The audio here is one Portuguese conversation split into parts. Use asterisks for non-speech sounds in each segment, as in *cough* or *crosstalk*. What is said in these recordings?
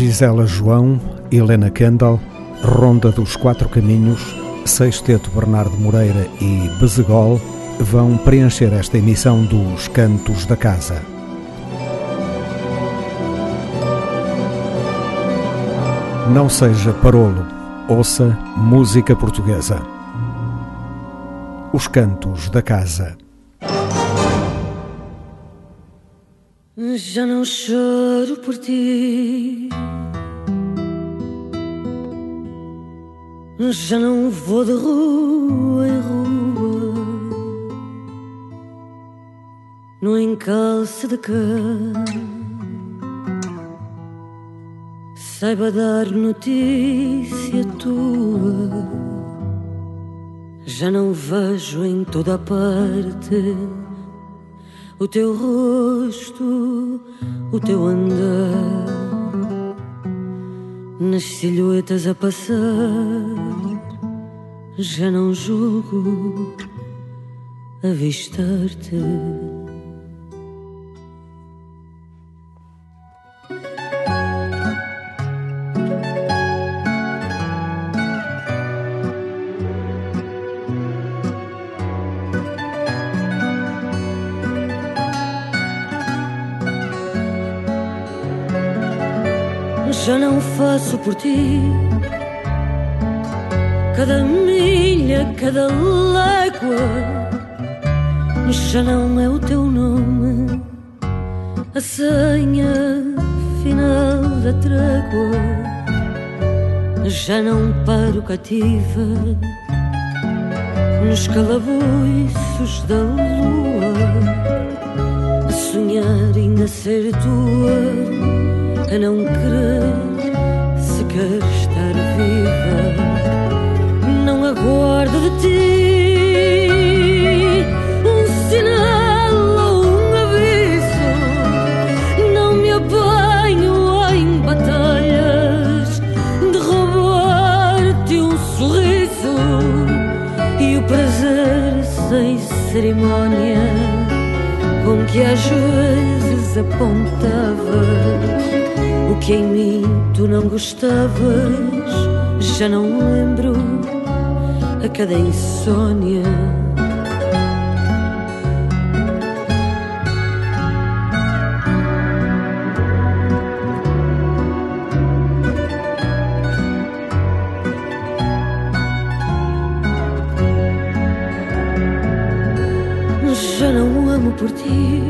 Gisela João, Helena Kendall, Ronda dos Quatro Caminhos, Sexteto Bernardo Moreira e Bezegol vão preencher esta emissão dos Cantos da Casa. Não seja parolo, ouça música portuguesa. Os Cantos da Casa. Já não choro por ti. Já não vou de rua em rua no encalço de cama. Saiba dar notícia tua. Já não vejo em toda a parte o teu rosto, o teu andar, nas silhuetas a passar, já não julgo avistar-te. Por ti. Cada milha, cada légua, já não é o teu nome, a senha final da trégua. Já não paro cativa nos calabouços da lua, a sonhar ainda ser tua a não querer estar viva. Não aguardo de ti um sinal ou um aviso. Não me apanho em batalhas de roubar-te um sorriso e o prazer sem cerimónia com que às vezes apontavas que em mim tu não gostavas, já não lembro a cada insônia. Já não amo por ti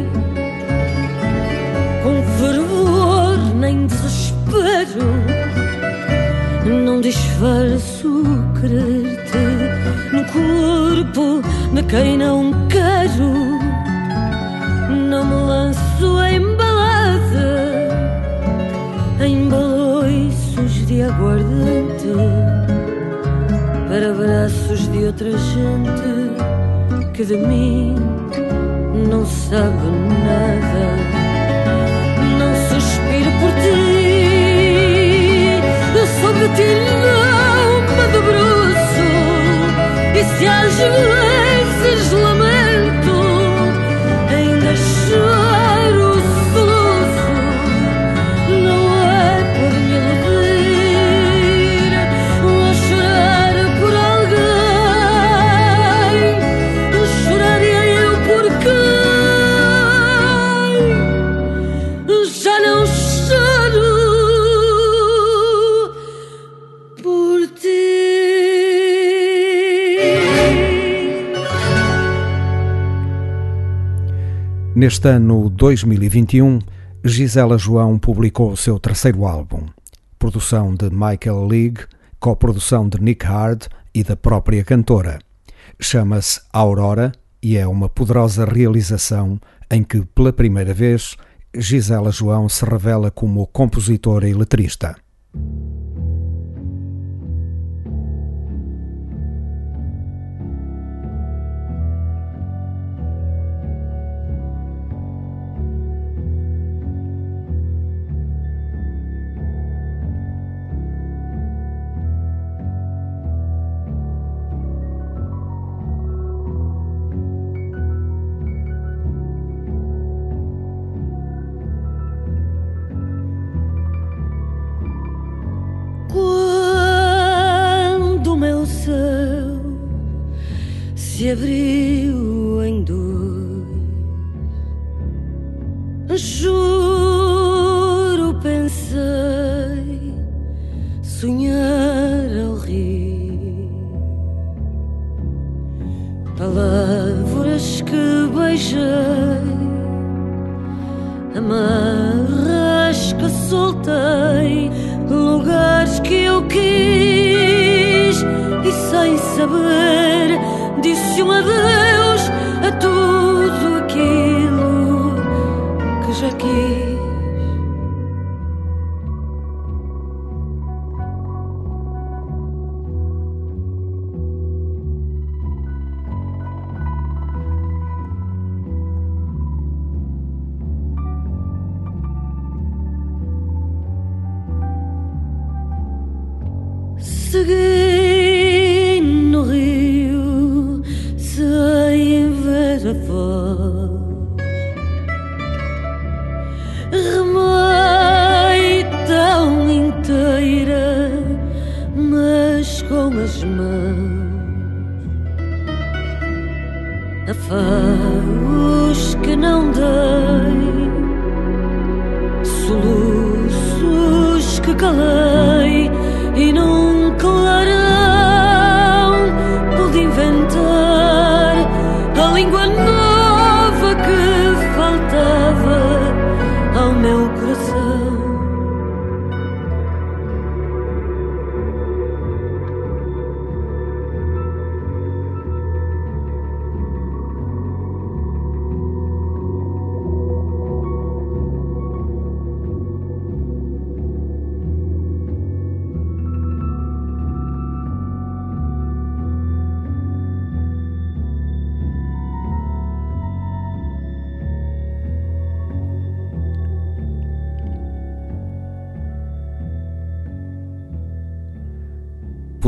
no corpo de quem não quero. Não me lanço em balada, em baloiços de aguardente, para braços de outra gente que de mim não sabe nada. Não suspiro por ti, eu soube ti e se Neste ano 2021, Gisela João publicou o seu terceiro álbum, produção de Michael League, coprodução de Nick Hard e da própria cantora. Chama-se Aurora e é uma poderosa realização em que, pela primeira vez, Gisela João se revela como compositora e letrista.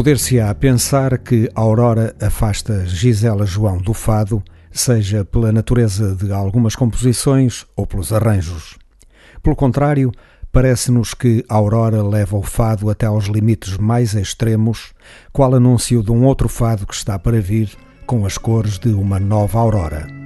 Poder-se-á pensar que Aurora afasta Gisela João do fado, seja pela natureza de algumas composições ou pelos arranjos. Pelo contrário, parece-nos que Aurora leva o fado até aos limites mais extremos, qual anúncio de um outro fado que está para vir, com as cores de uma nova aurora.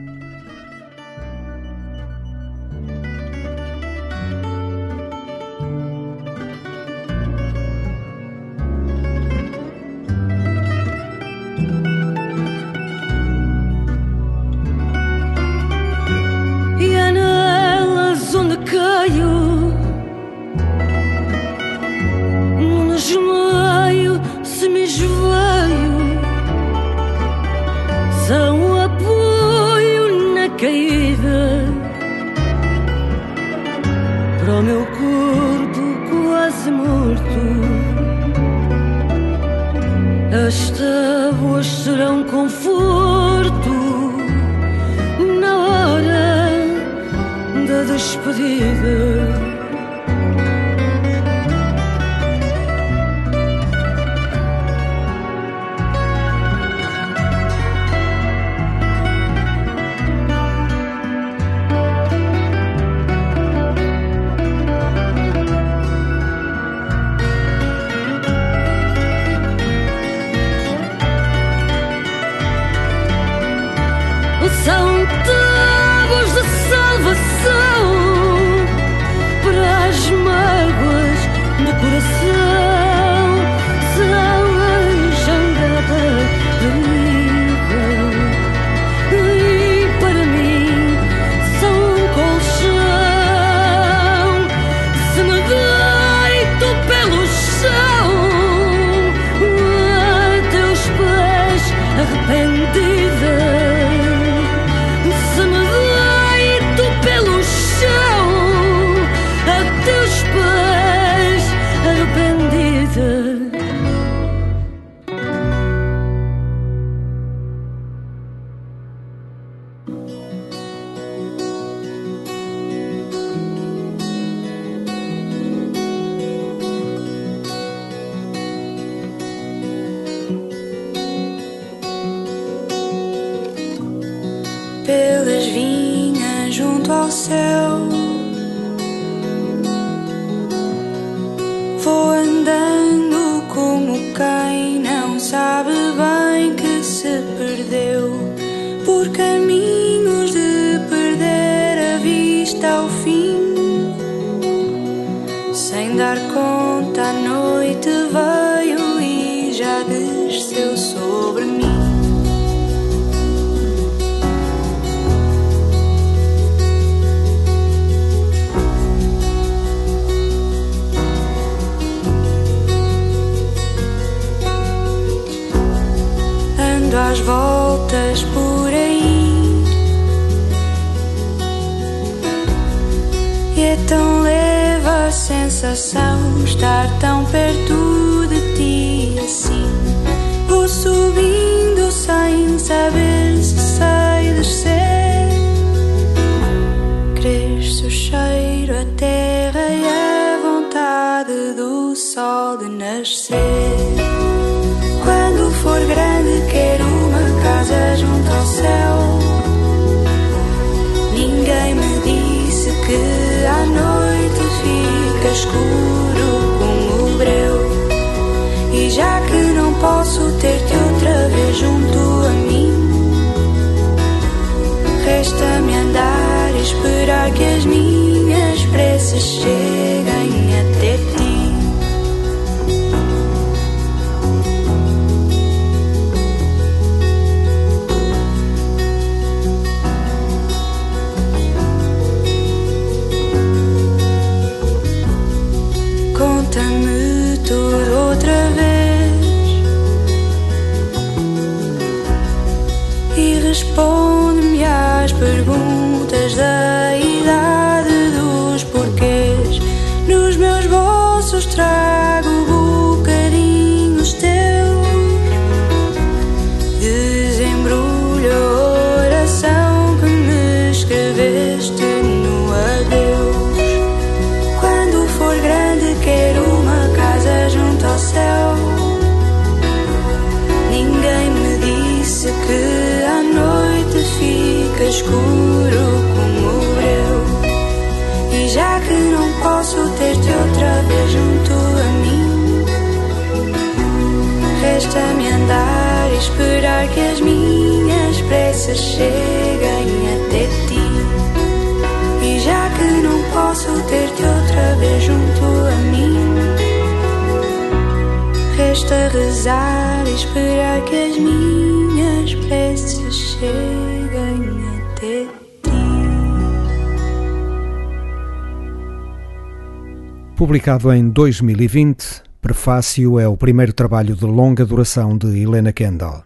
As tábuas serão conforto na hora da despedida. pelas vinhas junto ao céu. Sensação estar tão perto de ti assim. Vou subindo sem saber se sei descer. Cresce o cheiro, a terra e a vontade do sol de nascer. Quando for grande, quero uma casa junto ao céu. Ninguém me disse que à noite fica escuro como o breu. E já que não posso ter-te outra vez junto a mim, resta-me andar e esperar que as minhas preces cheguem até ti. Escuro como breu. E já que não posso ter-te outra vez junto a mim, resta-me andar e esperar que as minhas preces cheguem até ti. E já que não posso ter-te outra vez junto a mim, resta rezar e esperar que as minhas preces cheguem Publicado em 2020, Prefácio é o primeiro trabalho de longa duração de Helena Kendall.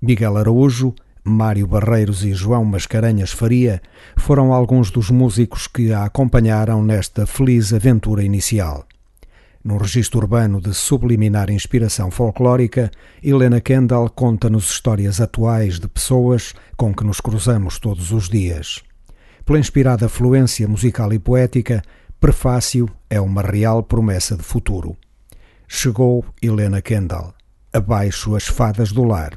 Miguel Araújo, Mário Barreiros e João Mascarenhas Faria foram alguns dos músicos que a acompanharam nesta feliz aventura inicial. Num registro urbano de subliminar inspiração folclórica, Helena Kendall conta-nos histórias atuais de pessoas com que nos cruzamos todos os dias. Pela inspirada fluência musical e poética, Prefácio é uma real promessa de futuro. Chegou Helena Kendall. Abaixo as fadas do lar.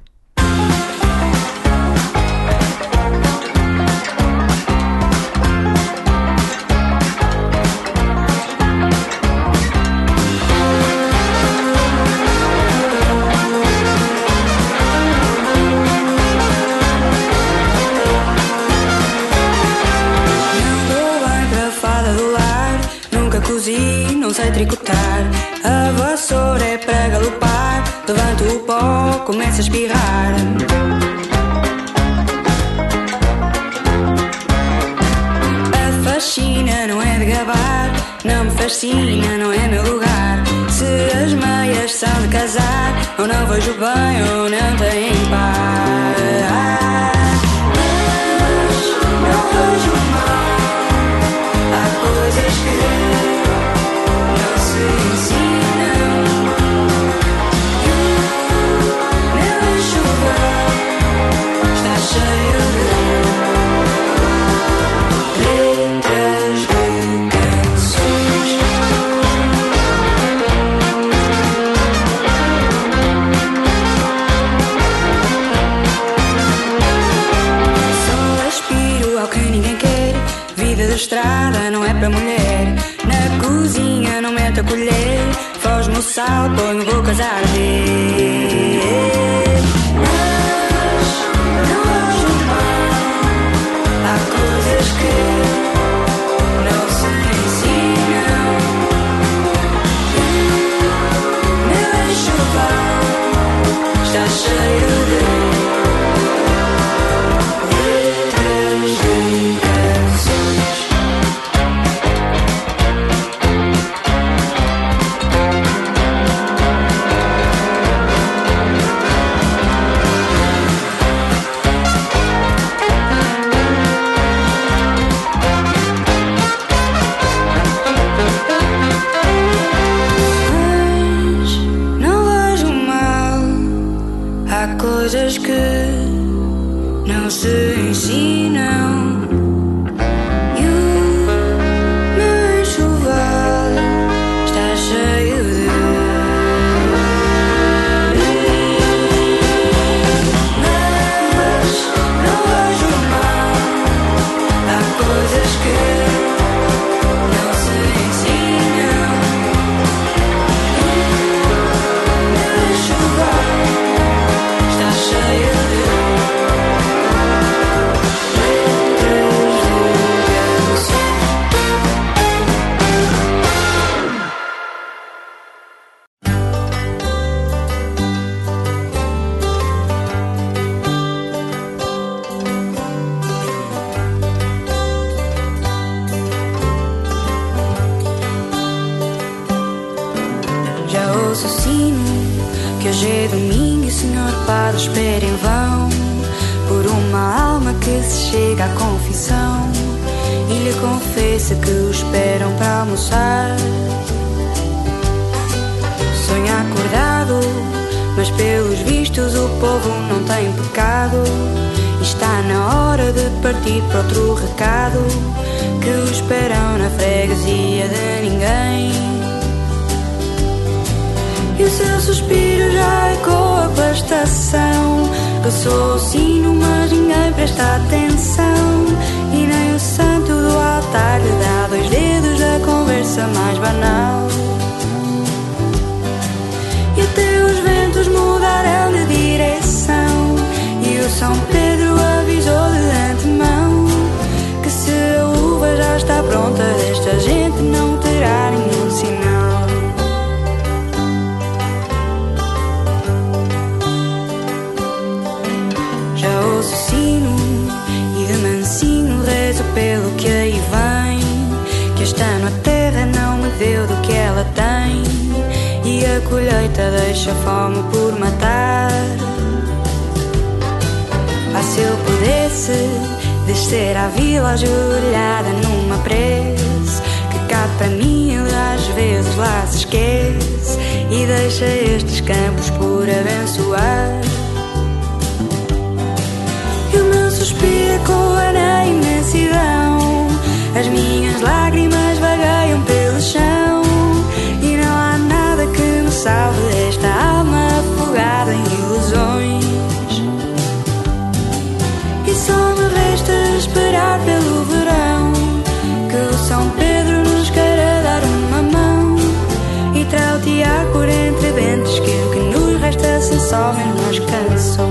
Cozi, não sei tricotar. A vassoura é para galopar. Levanto o pó, começa a espirrar. A fascina não é de gabar. Não me fascina, não é meu lugar. Se as meias são de casar, ou não vejo bem, ou não têm par. Mas não vejo mal. Estrada não é para mulher. Na cozinha não mete a colher. Foge-me o sal, põe-me bocas a arder. Mas não mal. Há coisas que colheita deixa fome por matar. Ah, se eu pudesse descer à vila ajoelhada numa prece, que cá para às vezes lá se esquece e deixa estes campos por abençoar. E o meu suspiro ecoa na imensidão, as minhas lágrimas salve esta alma afogada em ilusões. E só me resta esperar pelo verão que o São Pedro nos queira dar uma mão e trautear por entre dentes que o que nos resta se some nas canções.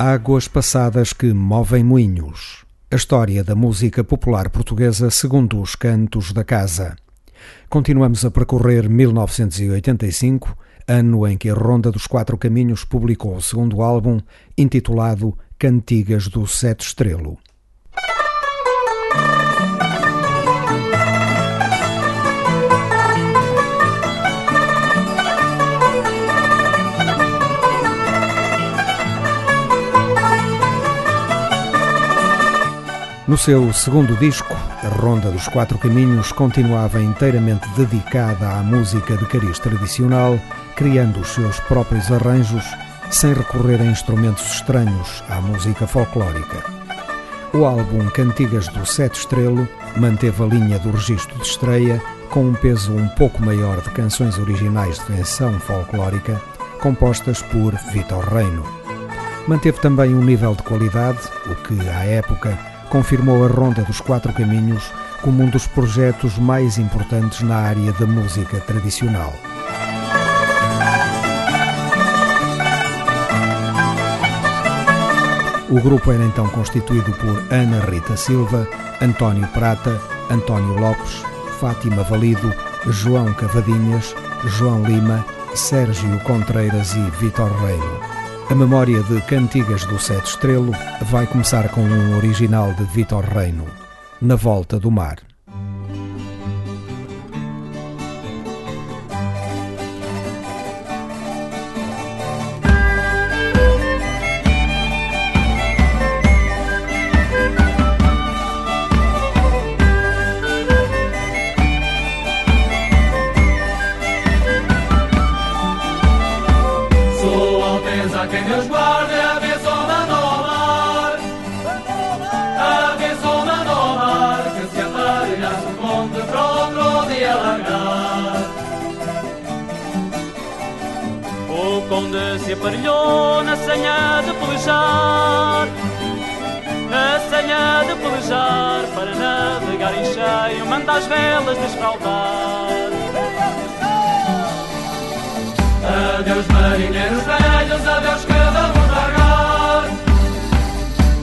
Águas passadas que movem moinhos. A história da música popular portuguesa segundo os cantos da casa. Continuamos a percorrer 1985, ano em que a Ronda dos Quatro Caminhos publicou o segundo álbum, intitulado Cantigas do Sete Estrelo. No seu segundo disco, A Ronda dos Quatro Caminhos continuava inteiramente dedicada à música de cariz tradicional, criando os seus próprios arranjos, sem recorrer a instrumentos estranhos à música folclórica. O álbum Cantigas do Sete Estrelo manteve a linha do registro de estreia, com um peso um pouco maior de canções originais de venção folclórica, compostas por Vitor Reino. Manteve também um nível de qualidade, o que, à época, confirmou a Ronda dos Quatro Caminhos como um dos projetos mais importantes na área da música tradicional. O grupo era então constituído por Ana Rita Silva, António Prata, António Lopes, Fátima Valido, João Cavadinhas, João Lima, Sérgio Contreiras e Vitor Reino. A memória de Cantigas do Sete Estrelo vai começar com um original de Vitor Reino, Na Volta do Mar. Na senha de pelejar Na senha de pelejar Para navegar em cheio Manda as velas desfraldar Adeus marinheiros velhos Adeus que vamos largar.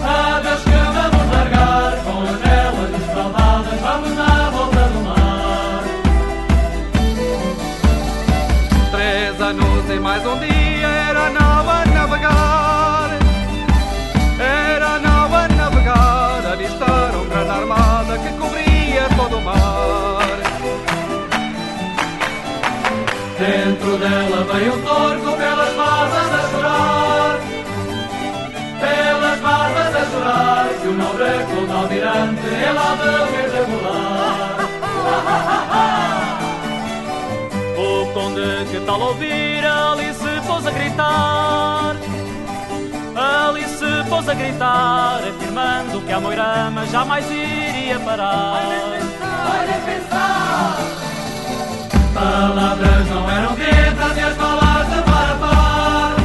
Adeus que vamos largar Com as velas desfraldadas Vamos na volta do mar. Três anos e mais um dia Dela vem o torco pelas barbas a chorar. Pelas barbas a chorar Que o nobre Clodo Almirante ele há de regular *laughs* O conde que tal ouvir ali se pôs a gritar. Ali se pôs a gritar Afirmando que a moirama jamais iria parar. Olha pensar Palavras não eram ditas e as balas de Parapá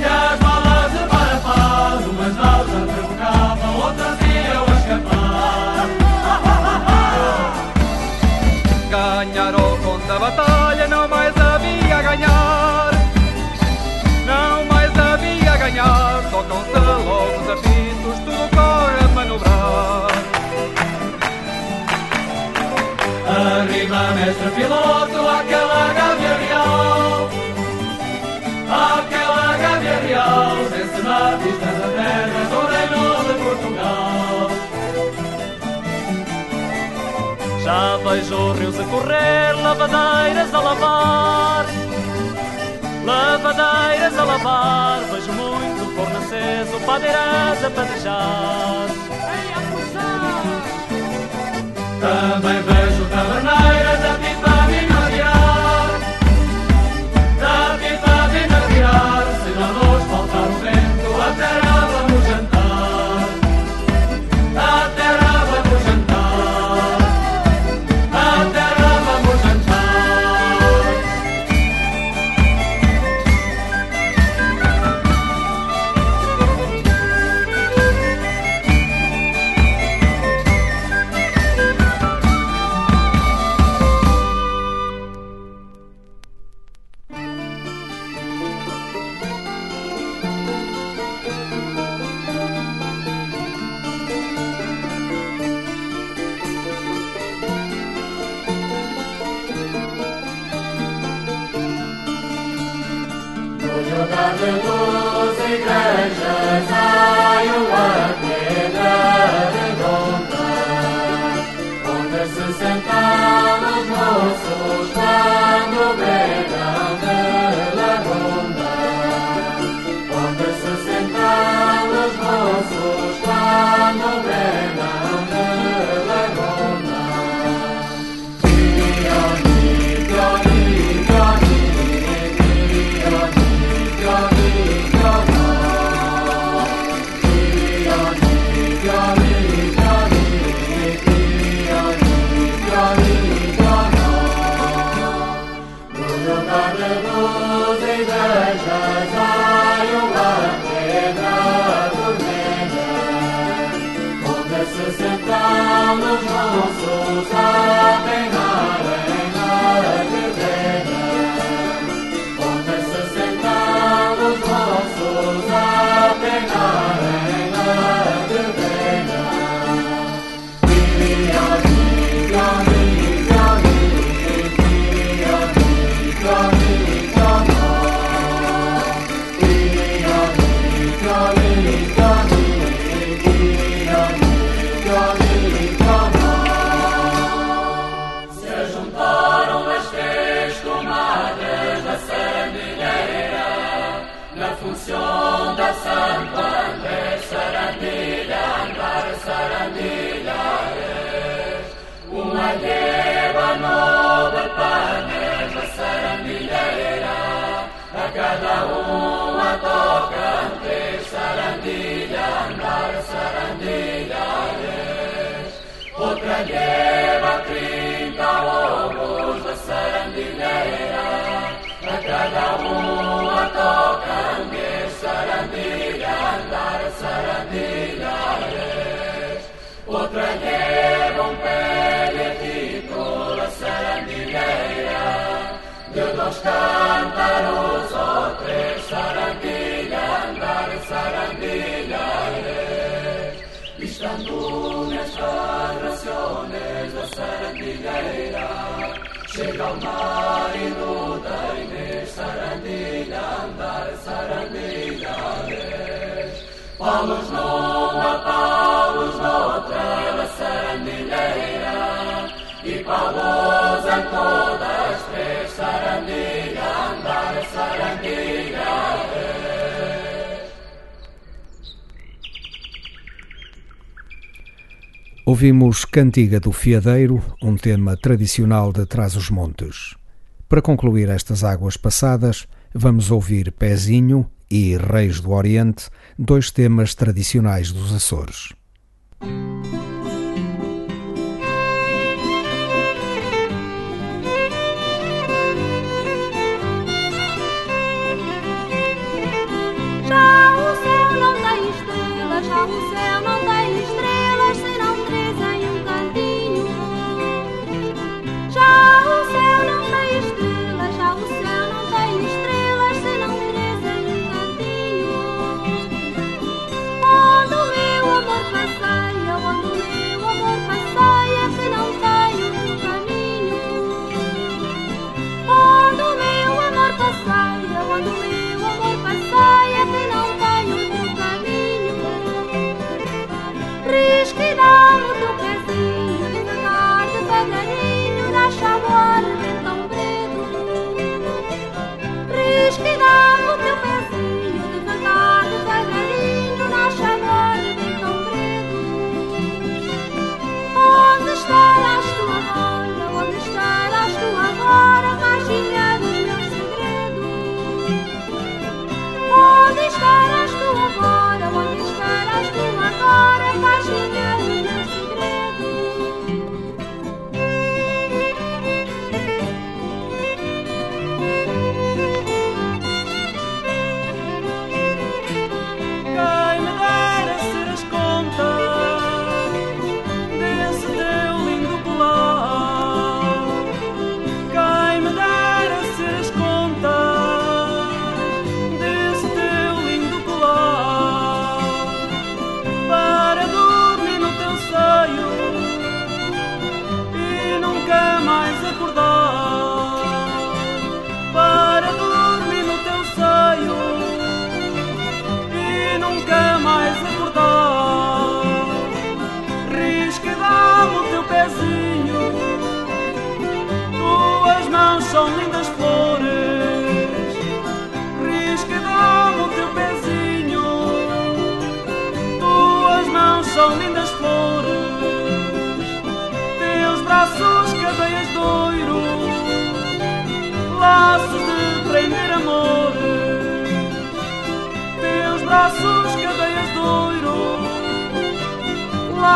E as balas de Parapá Umas naus a provocavam, outras iam escapar Ganhar ou contra a batalha não mais havia ganhar. Não mais havia ganhar logo Arriba, mestre piloto, aquela gávea real. Aquela gávea real Vence na pista da terra do reino de Portugal. Já vejo rios a correr, lavadeiras a lavar. Lavadeiras a lavar Vejo muito forno aceso, padeiras a padejar também vejo taverneiras a pipa Chega ao mar e no Dainês, sarandilha, andar, sarandilha, Palos numa, palos noutra, sarandilheira, e palos em todas três, sarandilha, andar, sarandilha, Ouvimos Cantiga do Fiadeiro, um tema tradicional de Trás-os-Montes. Para concluir estas águas passadas, vamos ouvir Pezinho e Reis do Oriente, dois temas tradicionais dos Açores. Braços,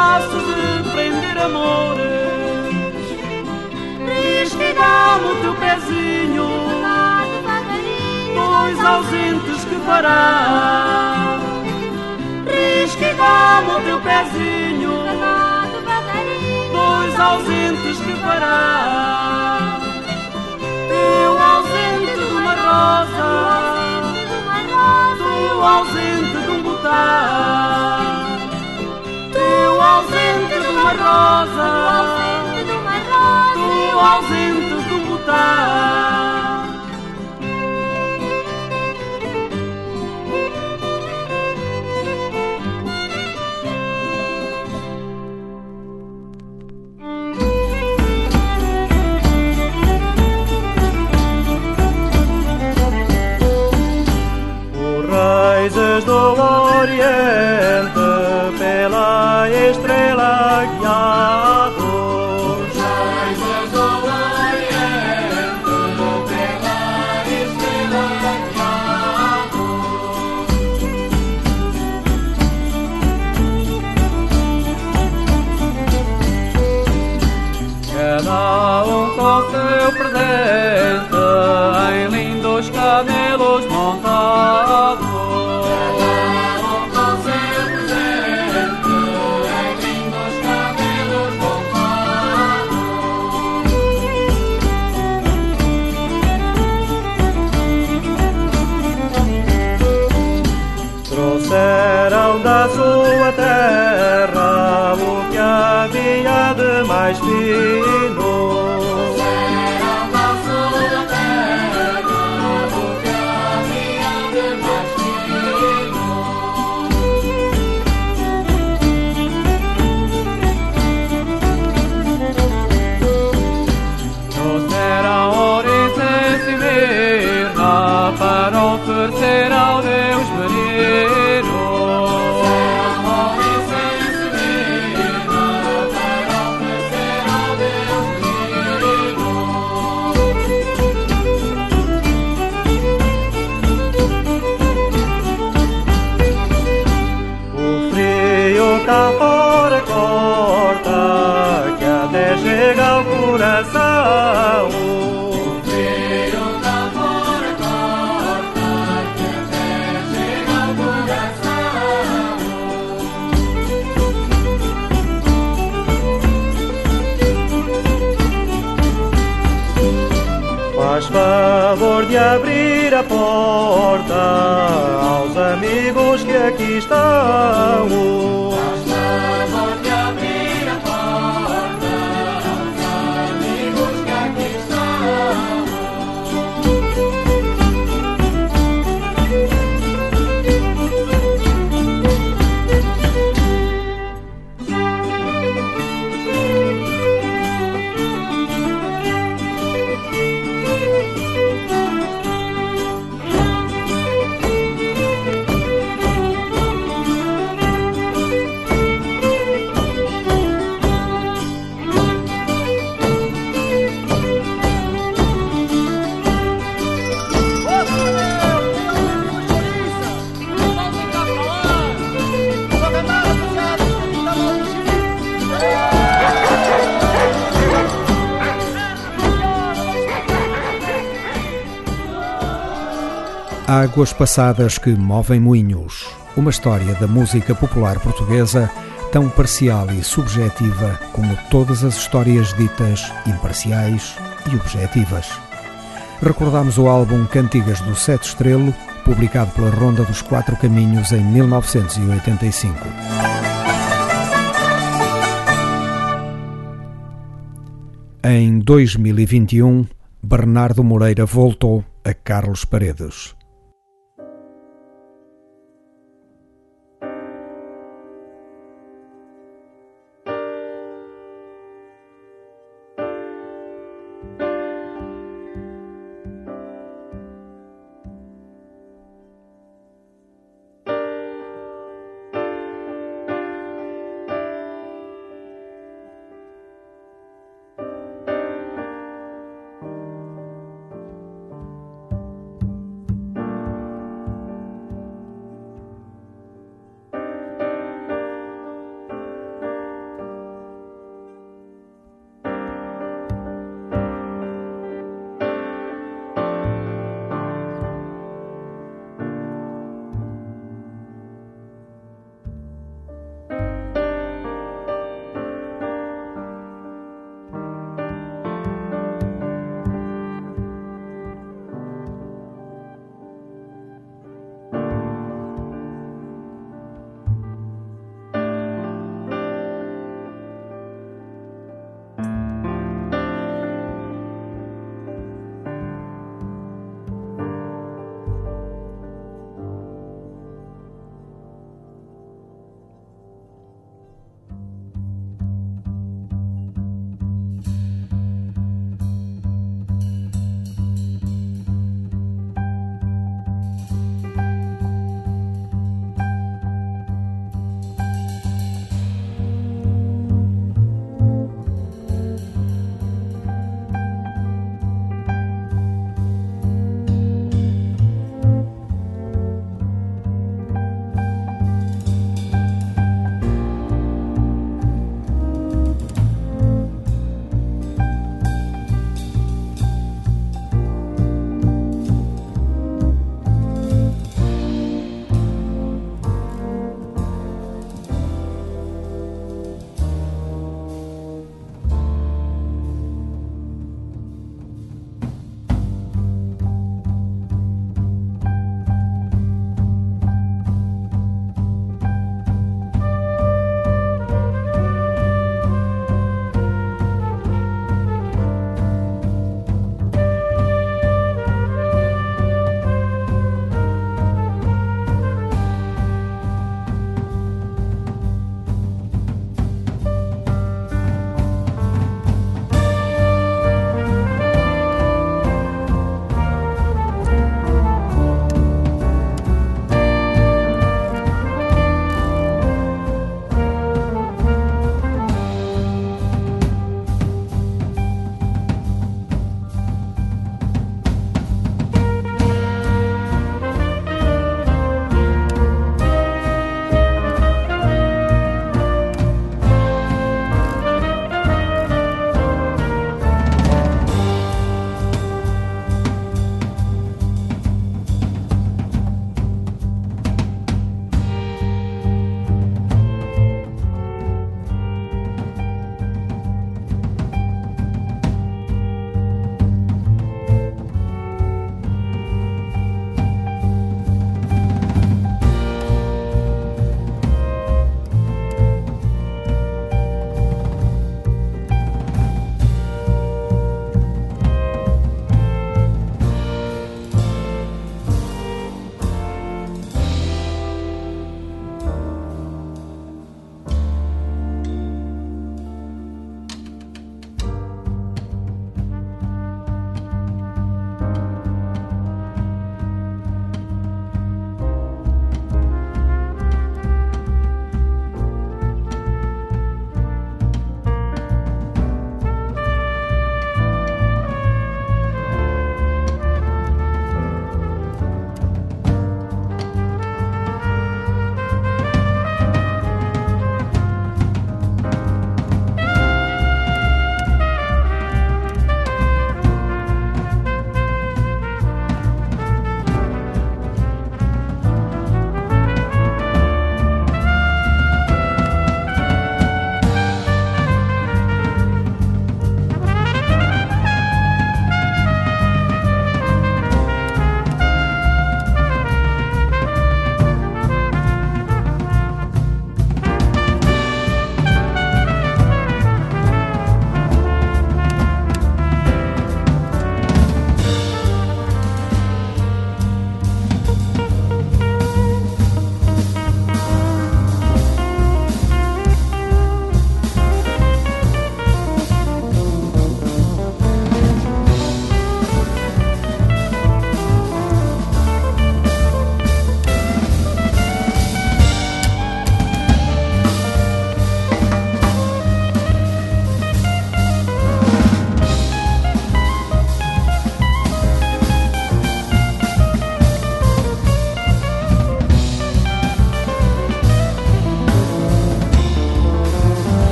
laços de prender amores. Risca o teu pezinho, pois ausentes que fará. Risca o teu pezinho. ausentes que fará? Eu ausente de uma rosa, tu ausente de um botão, ausente de uma rosa, tu ausente de um botão. Amen. Águas passadas que movem moinhos. Uma história da música popular portuguesa tão parcial e subjetiva como todas as histórias ditas imparciais e objetivas. Recordamos o álbum Cantigas do Sete Estrelo, publicado pela Ronda dos Quatro Caminhos em 1985. Em 2021, Bernardo Moreira voltou a Carlos Paredes.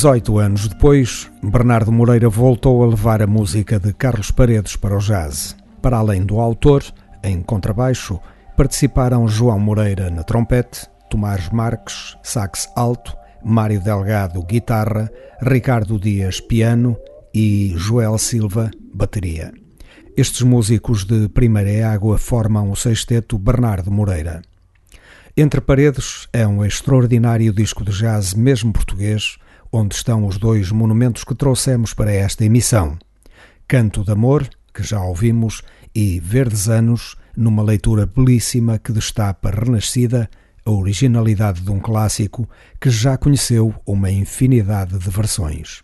18 anos depois, Bernardo Moreira voltou a levar a música de Carlos Paredes para o jazz. Para além do autor, em contrabaixo, participaram João Moreira na trompete, Tomás Marques, sax alto, Mário Delgado, guitarra, Ricardo Dias, piano e Joel Silva, bateria. Estes músicos de primeira água formam o sexteto Bernardo Moreira. Entre Paredes é um extraordinário disco de jazz, mesmo português, onde estão os dois monumentos que trouxemos para esta emissão: Canto de Amor, que já ouvimos, e Verdes Anos, numa leitura belíssima que destapa renascida a originalidade de um clássico que já conheceu uma infinidade de versões.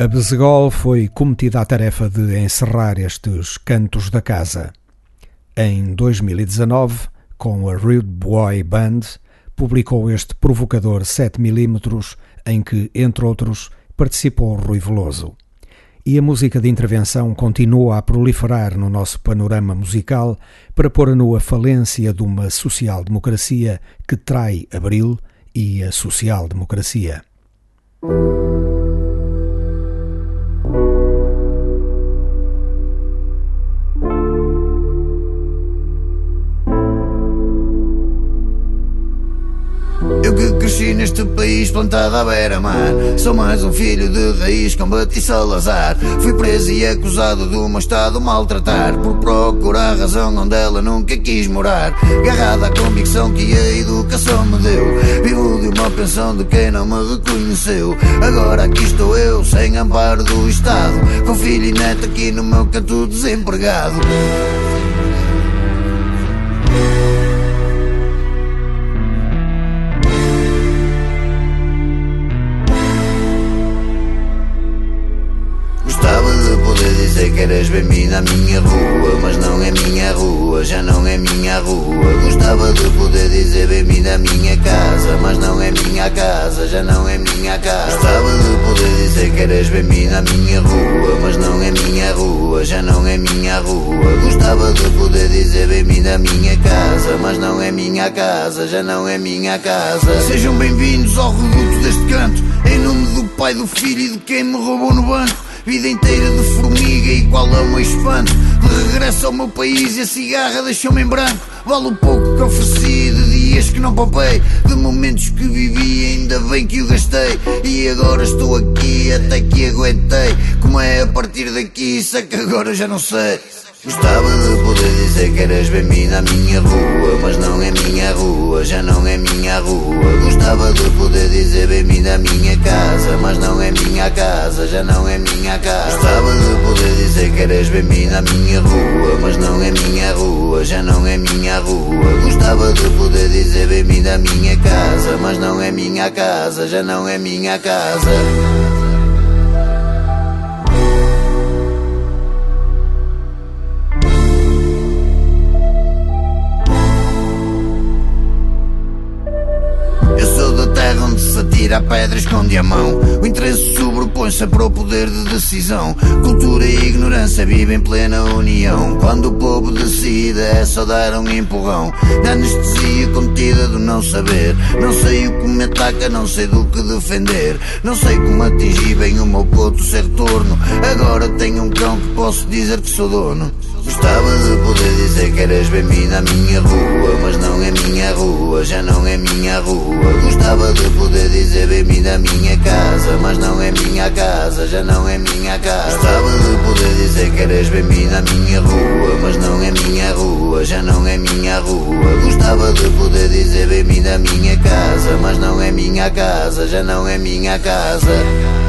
A Bezegol foi cometida a tarefa de encerrar estes cantos da casa. Em 2019, com a Rude Boy Band, publicou este provocador 7mm em que, entre outros, participou Rui Veloso. E a música de intervenção continua a proliferar no nosso panorama musical para pôr a nu a falência de uma social-democracia que trai Abril e a social-democracia. Neste país plantado à beira-mar. Sou mais um filho de raiz com Bati Salazar. Fui preso e acusado de um estado maltratar. Por procurar razão onde ela nunca quis morar. Garrada à convicção que a educação me deu. Vivo de uma pensão de quem não me reconheceu. Agora aqui estou eu, sem amparo do Estado. Com filho e neto aqui no meu canto desempregado queres ver-me na minha rua Mas não é minha rua, já não é minha rua. Gostava de poder dizer bem-me na minha casa Mas não é minha casa, já não é minha casa. Gostava de poder dizer queres ver-me na minha rua Mas não é minha rua, já não é minha rua. Gostava de poder dizer bem-me na minha casa Mas não é minha casa, já não é minha casa. Sejam bem-vindos ao reduto deste canto Em nome do pai, do filho e de quem me roubou no banco Vida inteira de formiga e qual é o meu espanto De regresso ao meu país e a cigarra deixou-me em branco. Vale o pouco que ofereci de dias que não poupei De momentos que vivi ainda bem que o gastei. E agora estou aqui até que aguentei. Como é a partir daqui, sei que agora já não sei Gostava de poder dizer que eras bem-me na minha rua Mas não é minha rua, já não é minha rua. Gostava de poder dizer bem-me na minha casa Mas não é minha casa, já não é minha casa. Gostava de poder dizer que eras bem-me na minha rua Mas não é minha rua, já não é minha rua. Gostava de poder dizer bem-me na minha casa Mas não é minha casa, já não é minha casa atira pedra esconde a mão. O interesse sobrepõe-se para o poder de decisão. Cultura e ignorância vivem em plena união. Quando o povo decide, é só dar um empurrão. Da anestesia contida do não saber. Não sei o que me ataca, não sei do que defender. Não sei como atingir bem o meu ponto sem retorno. Agora tenho um cão que posso dizer que sou dono. Gostava de poder dizer que eras bem-me na minha rua Mas não é minha rua, já não é minha rua. Gostava de poder dizer bem-me na minha casa Mas não é minha casa, já não é minha casa. Gostava de poder dizer que eras bem-me na minha rua Mas não é minha rua, já não é minha rua. Gostava de poder dizer bem-me na minha casa Mas não é minha casa, já não é minha casa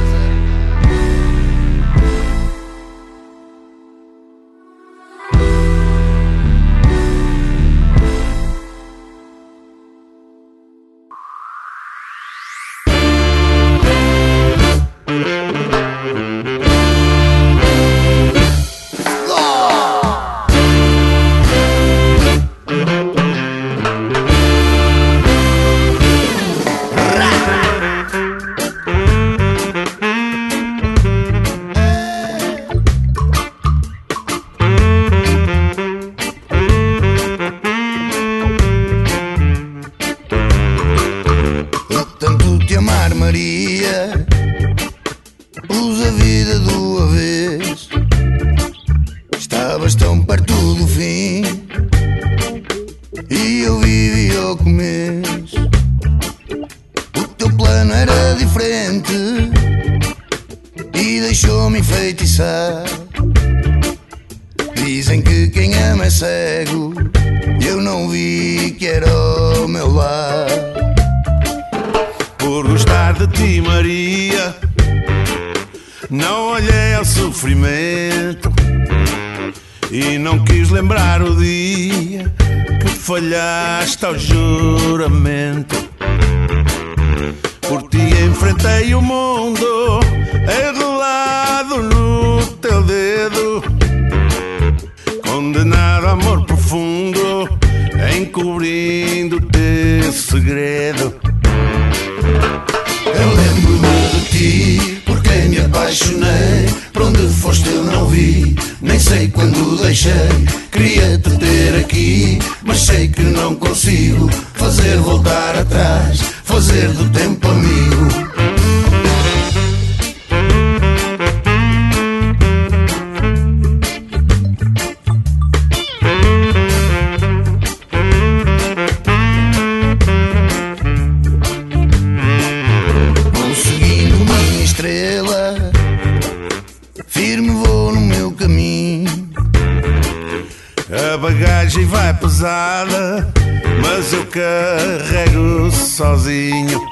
carrego sozinho.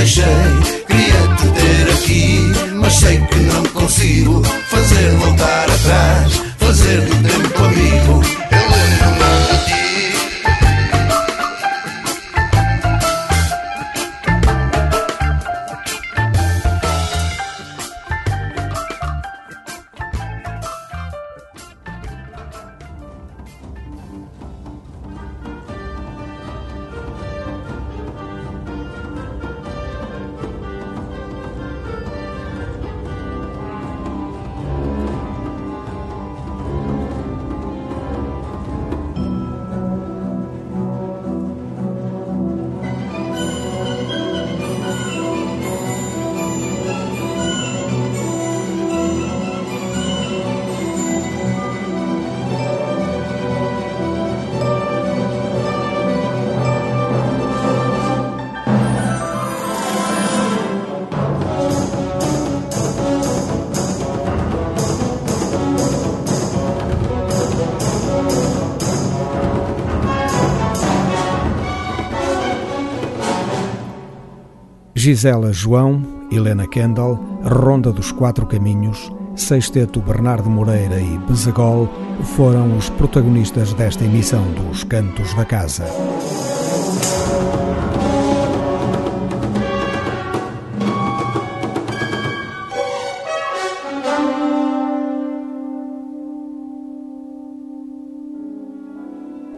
deixei, queria-te ter aqui, mas sei que não consigo fazer voltar atrás, fazer do tempo amigo. Gisela João, Helena Kendall, Ronda dos Quatro Caminhos, Sexteto Bernardo Moreira e Bezagol foram os protagonistas desta emissão dos Cantos da Casa.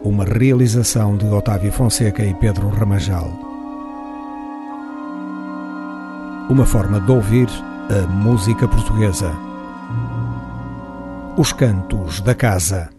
Uma realização de Otávio Fonseca e Pedro Ramajal uma forma de ouvir a música portuguesa. Os Cantos da Casa.